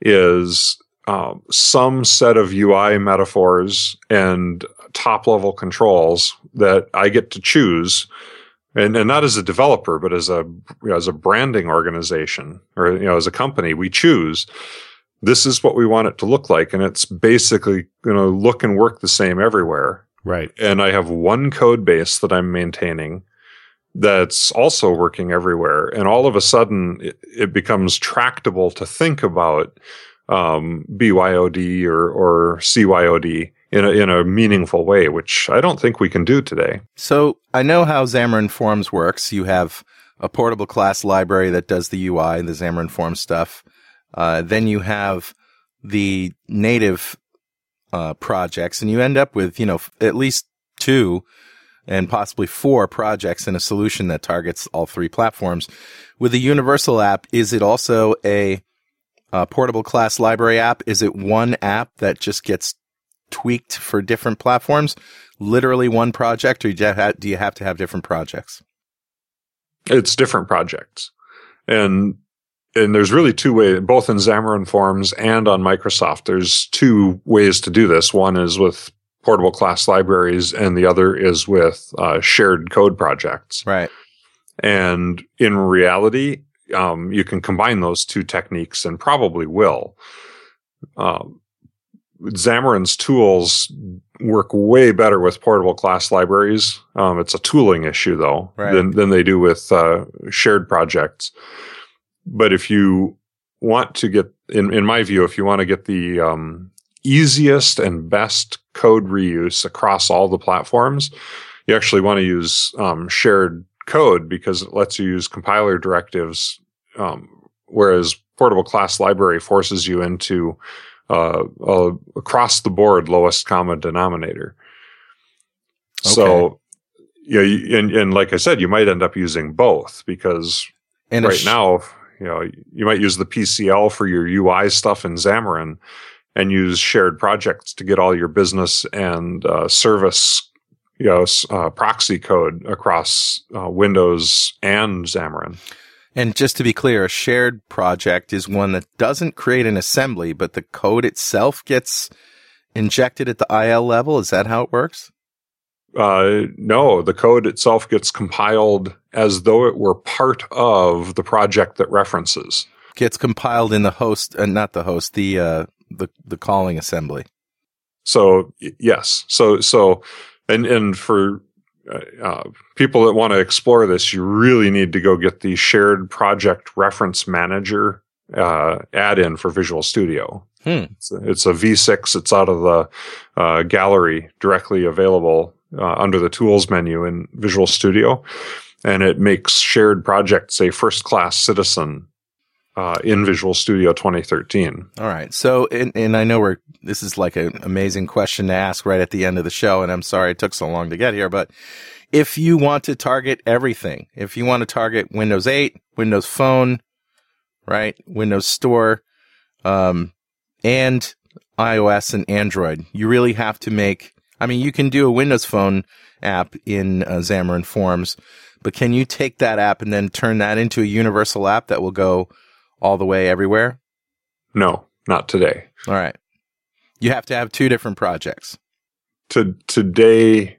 is, um, some set of UI metaphors and top level controls that I get to choose. And, and not as a developer, but as a, you know, as a branding organization or, you know, as a company, we choose this is what we want it to look like. And it's basically going to look and work the same everywhere Right. and I have one code base that I'm maintaining that's also working everywhere. And all of a sudden, it, it becomes tractable to think about um, BYOD or, or CYOD in a, in a meaningful way, which I don't think we can do today. So I know how Xamarin Forms works. You have a portable class library that does the UI, and the Xamarin Forms stuff. Uh, then you have the native uh, projects, and you end up with you know at least two and possibly four projects in a solution that targets all three platforms. With the universal app, is it also a, uh portable class library app? Is it one app that just gets tweaked for different platforms? Literally one project, or do you have, do you have to have different projects? It's different projects. And and there's really two ways, both in Xamarin Forms and on Microsoft. There's two ways to do this. One is with portable class libraries, and the other is with uh, shared code projects. Right. And in reality, um, you can combine those two techniques and probably will. Um, Xamarin's tools work way better with portable class libraries. Um, it's a tooling issue though, Right. than, than they do with uh, shared projects. But if you want to get, in, in my view, if you want to get the um, easiest and best code reuse across all the platforms, you actually want to use um, shared code because it lets you use compiler directives, um, whereas portable class library forces you into uh, uh, across the board lowest common denominator. So, you know, you, and, and like I said, you might end up using both because And right sh- now, you know, you might use the PCL for your UI stuff in Xamarin and use shared projects to get all your business and uh, service, you know, uh, proxy code across uh, Windows and Xamarin. And just to be clear, a shared project is one that doesn't create an assembly, but the code itself gets injected at the IL level. Is that how it works? Uh, no, the code itself gets compiled as though it were part of the project that references. Gets compiled in the host, uh, not the host, the uh, the the calling assembly. So yes, so so, and and for uh, uh, people that want to explore this, you really need to go get the shared project reference manager uh, add-in for Visual Studio. Hmm. It's, a, it's a VSIX. It's out of the uh, gallery, directly available uh, under the Tools menu in Visual Studio, and it makes shared projects a first-class citizen uh, in Visual Studio 2013. All right. So, and, and I know we're, this is like an amazing question to ask right at the end of the show. And I'm sorry it took so long to get here, but if you want to target everything, if you want to target Windows 8, Windows Phone, right? Windows Store, um, and iOS and Android, you really have to make, I mean, you can do a Windows Phone app in uh, Xamarin Forms, but can you take that app and then turn that into a universal app that will go all the way everywhere? No, not today. All right. You have to have two different projects. to today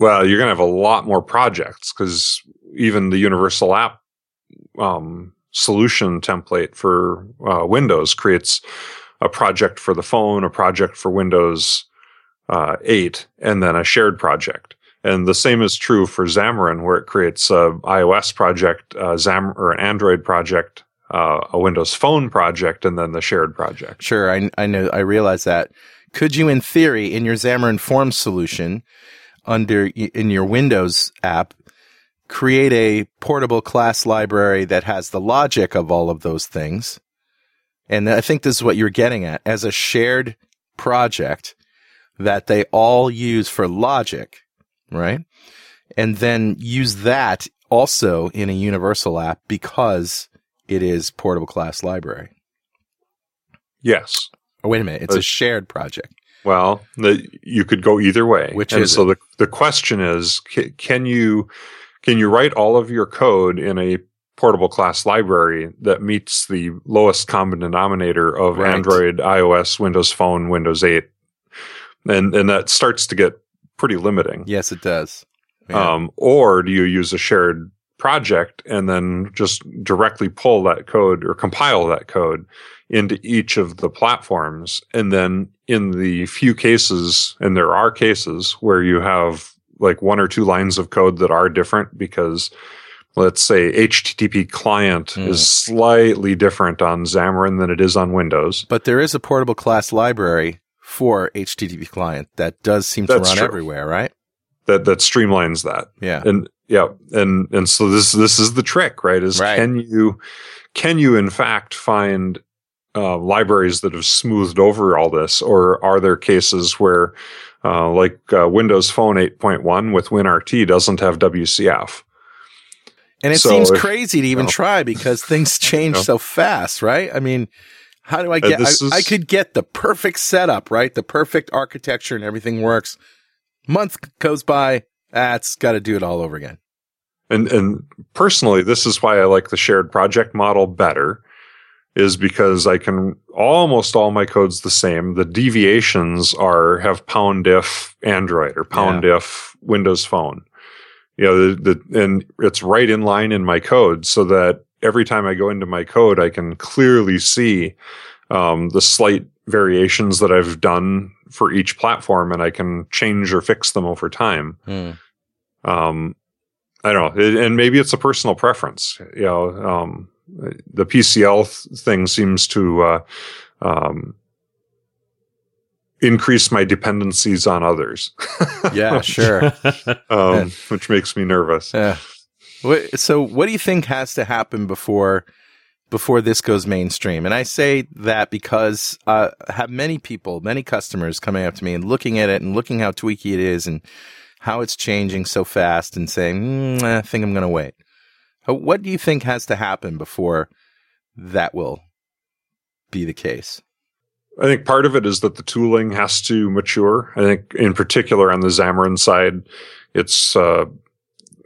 well you're going to have a lot more projects because even the universal app um, solution template for uh, windows creates a project for the phone a project for windows uh, 8 and then a shared project and the same is true for xamarin where it creates a ios project uh, Xam- or an android project uh, a windows phone project and then the shared project Sure, I, I know, I realize that. Could you, in theory, in your Xamarin Forms solution, under in your Windows app, create a portable class library that has the logic of all of those things? And I think this is what you're getting at as a shared project that they all use for logic, right? And then use that also in a universal app because it is portable class library. Yes. Oh, wait a minute. It's a Uh, shared project. Well, the, you could go either way. Which and is so the the question is, ca- can you can you write all of your code in a portable class library that meets the lowest common denominator of Right. Android, iOS, Windows Phone, Windows 8? And and that starts to get pretty limiting. Yes, it does. Yeah. Um, or do you use a shared project and then just directly pull that code or compile that code into each of the platforms? And then in the few cases, and there are cases where you have like one or two lines of code that are different because let's say HTTP client Mm. is slightly different on Xamarin than it is on Windows. but there is a portable class library for HTTP client that does seem to run true. everywhere, right? That that streamlines that. Yeah. and yeah and and so this this is the trick right is Right. can you can you in fact find uh, libraries that have smoothed over all this or are there cases where uh, like uh, windows phone 8.1 with winrt doesn't have wcf And it So seems if- crazy to even you know. try because things change know. so fast, right? I mean, how do I get? I, is- I could get the perfect setup, right? The perfect architecture and everything works. Month goes by, that's got to do it all over again. And and personally this is why i like the shared project model better is because i can almost all my codes the same. The deviations are have pound if android or pound if windows phone. You know the, the and it's right in line in my code so that every time i go into my code i can clearly see um, the slight variations that i've done for each platform and i can change or fix them over time. Um, I don't know, and maybe it's a personal preference. You know, um, the PCL th- thing seems to uh, um, increase my dependencies on others. Yeah, sure. um, which makes me nervous. Yeah. So, what do you think has to happen before before this goes mainstream? And I say that because uh, I have many people, many customers coming up to me and looking at it and looking how tweaky it is and how it's changing so fast and saying, mm, "I think I'm going to wait." What do you think has to happen before that will be the case? I think part of it is that the tooling has to mature. I think, in particular, on the Xamarin side, it's uh,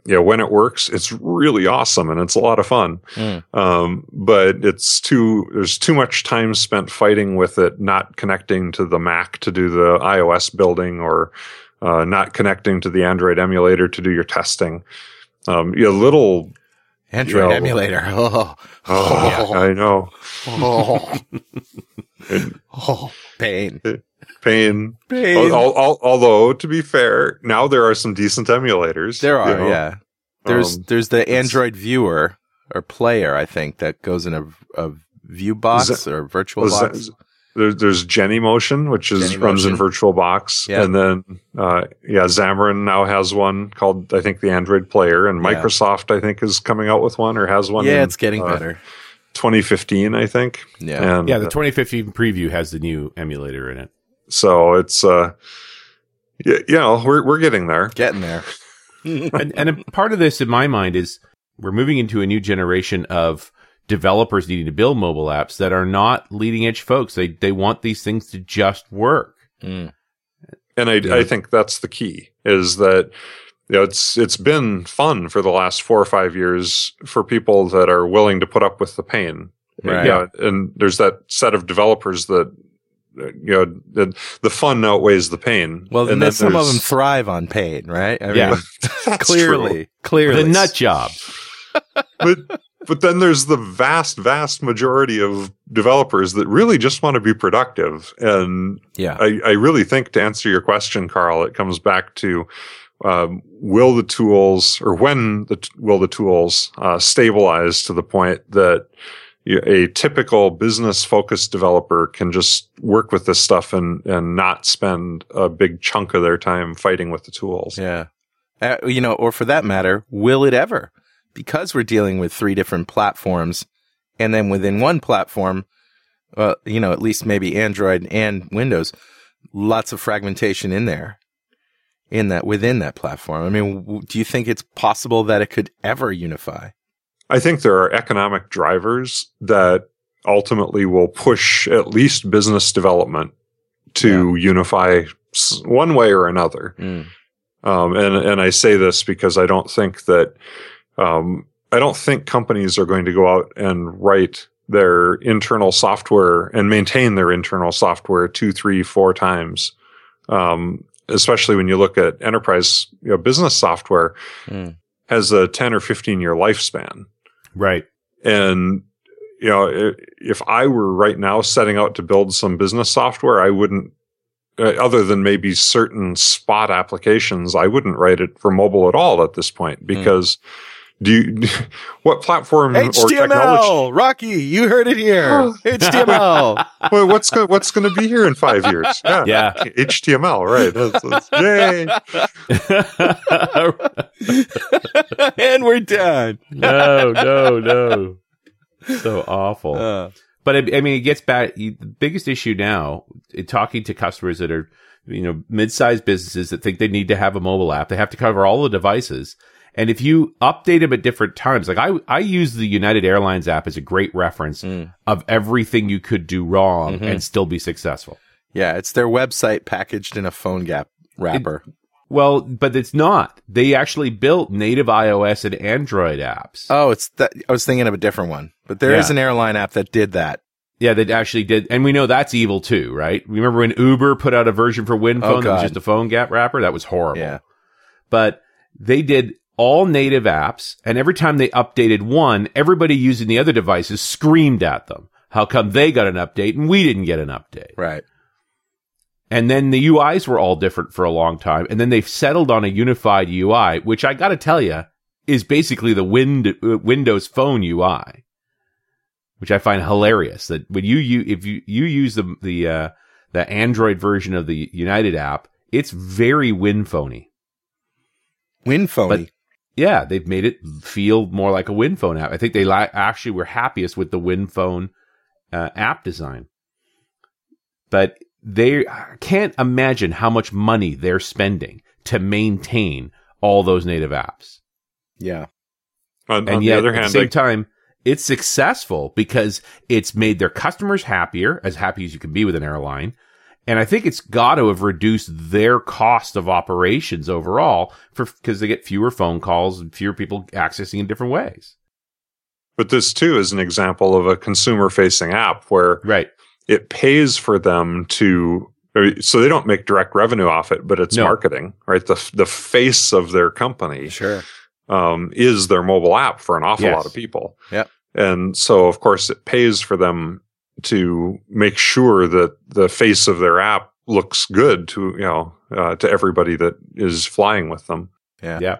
you know when it works, it's really awesome and it's a lot of fun. Mm. Um, but it's too there's too much time spent fighting with it, not connecting to the Mac to do the iOS building or uh, not connecting to the Android emulator to do your testing. Um, you know, little. Android Yeah. emulator. Oh, Oh, I know. oh, And oh, pain. pain. Pain. Al- al- although to be fair, now there are some decent emulators. There you are, know. yeah. There's Um, there's the Android viewer or player, I think, that goes in a, a view box or virtual box. There, there's Genymotion, which is Genymotion. runs in VirtualBox, Yeah. and then uh, yeah, Xamarin now has one called I think the Android Player, and Yeah. Microsoft I think is coming out with one or has one. yeah, in, it's getting uh, better. 2015, I think. Yeah. And yeah, the 2015 preview has the new emulator in it. so it's uh, yeah, you know, we're we're getting there. Getting there. and, and a part of this in my mind is we're moving into a new generation of developers needing to build mobile apps that are not leading edge folks. They they want these things to just work. Mm. And I, Yeah. I think that's the key is that you know, it's it's been fun for the last four or five years for people that are willing to put up with the pain. Right. Yeah, and there's that set of developers that you know the, the fun outweighs the pain. Well, and then some of them thrive on pain, right? I Yeah. That's clearly, true. clearly. The nut job. but but then there's the vast vast majority of developers that really just want to be productive and Yeah. I, I really think to answer your question, Carl, it comes back to um, will the tools or when the, t- will the tools uh, stabilize to the point that a typical business focused developer can just work with this stuff and, and not spend a big chunk of their time fighting with the tools. Yeah. Uh, you know, or for that matter, will it ever? Because we're dealing with three different platforms, and then within one platform, uh, you know, at least maybe Android and Windows, lots of fragmentation in there. in that within that platform. I mean, do you think it's possible that it could ever unify? I think there are economic drivers that ultimately will push at least business development to unify one way or another. Mm. Um, and and I say this because I don't think that um, I don't think companies are going to go out and write their internal software and maintain their internal software two, three, four times. Um, especially when you look at enterprise you know, business software Mm. has a 10 or 15 year lifespan. Right. And, you know, if I were right now setting out to build some business software, I wouldn't, uh, other than maybe certain spot applications, I wouldn't write it for mobile at all at this point because do you, what platform or technology? HTML, Rocky, you heard it here. Oh. HTML. Well, what's go, what's going to be here in five years? Yeah. Yeah. HTML, right. That's, that's, yay. and we're done. no, no, no. So awful. Uh, But I, I mean, it gets back. The biggest issue now, in talking to customers that are, you know, mid-sized businesses that think they need to have a mobile app, they have to cover all the devices. And if you update them at different times, like I, I use the United Airlines app as a great reference Mm. of everything you could do wrong Mhm. and still be successful. yeah, it's their website packaged in a PhoneGap wrapper. Well, but it's not. They actually built native iOS and Android apps. oh, it's that. I was thinking of a different one, but there is Yeah. an airline app that did that. Yeah, that actually did, and we know that's evil too, right? Remember when Uber put out a version for WinPhone Oh, that was just a PhoneGap wrapper? That was horrible. Yeah. But they did all native apps, and every time they updated one, everybody using the other devices screamed at them. How come they got an update and we didn't get an update? Right. And then the UIs were all different for a long time, and then they've settled on a unified UI, which I got to tell you is basically the Wind- uh, Windows Phone UI, which I find hilarious. That when you, you if you you use the the uh, the Android version of the United app, it's very WinPhony. WinPhony. Yeah, they've made it feel more like a WinPhone app. I think they li- actually were happiest with the WinPhone uh, app design. But they I can't imagine how much money they're spending to maintain all those native apps. yeah. On, And on yet, the other hand at the same I- time, it's successful because it's made their customers happier, as happy as you can be with an airline. And I think it's got to have reduced their cost of operations overall for because they get fewer phone calls and fewer people accessing in different ways. but this too is an example of a consumer facing app where Right. it pays for them to so they don't make direct revenue off it, but it's No. marketing, right? The the face of their company Sure. um, is their mobile app for an awful Yes. lot of people. Yep. And so, of course, it pays for them to make sure that the face of their app looks good to you know uh, to everybody that is flying with them. Yeah. Yeah.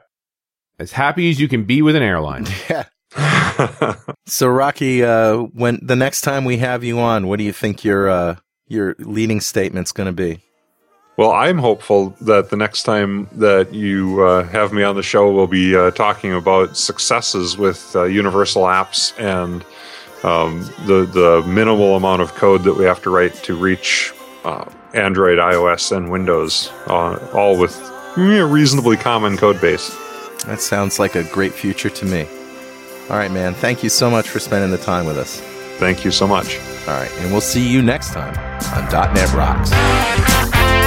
As happy as you can be with an airline. Yeah. So Rocky, uh, when the next time we have you on, what do you think your uh, your leading statement's going to be? Well, I'm hopeful that the next time that you uh, have me on the show, we'll be uh, talking about successes with uh, universal apps and um, the the minimal amount of code that we have to write to reach uh, Android, iOS, and Windows, uh, all with a reasonably common code base. That sounds like a great future to me. All right, man. Thank you so much for spending the time with us. Thank you so much. All right, and we'll see you next time on .NET Rocks.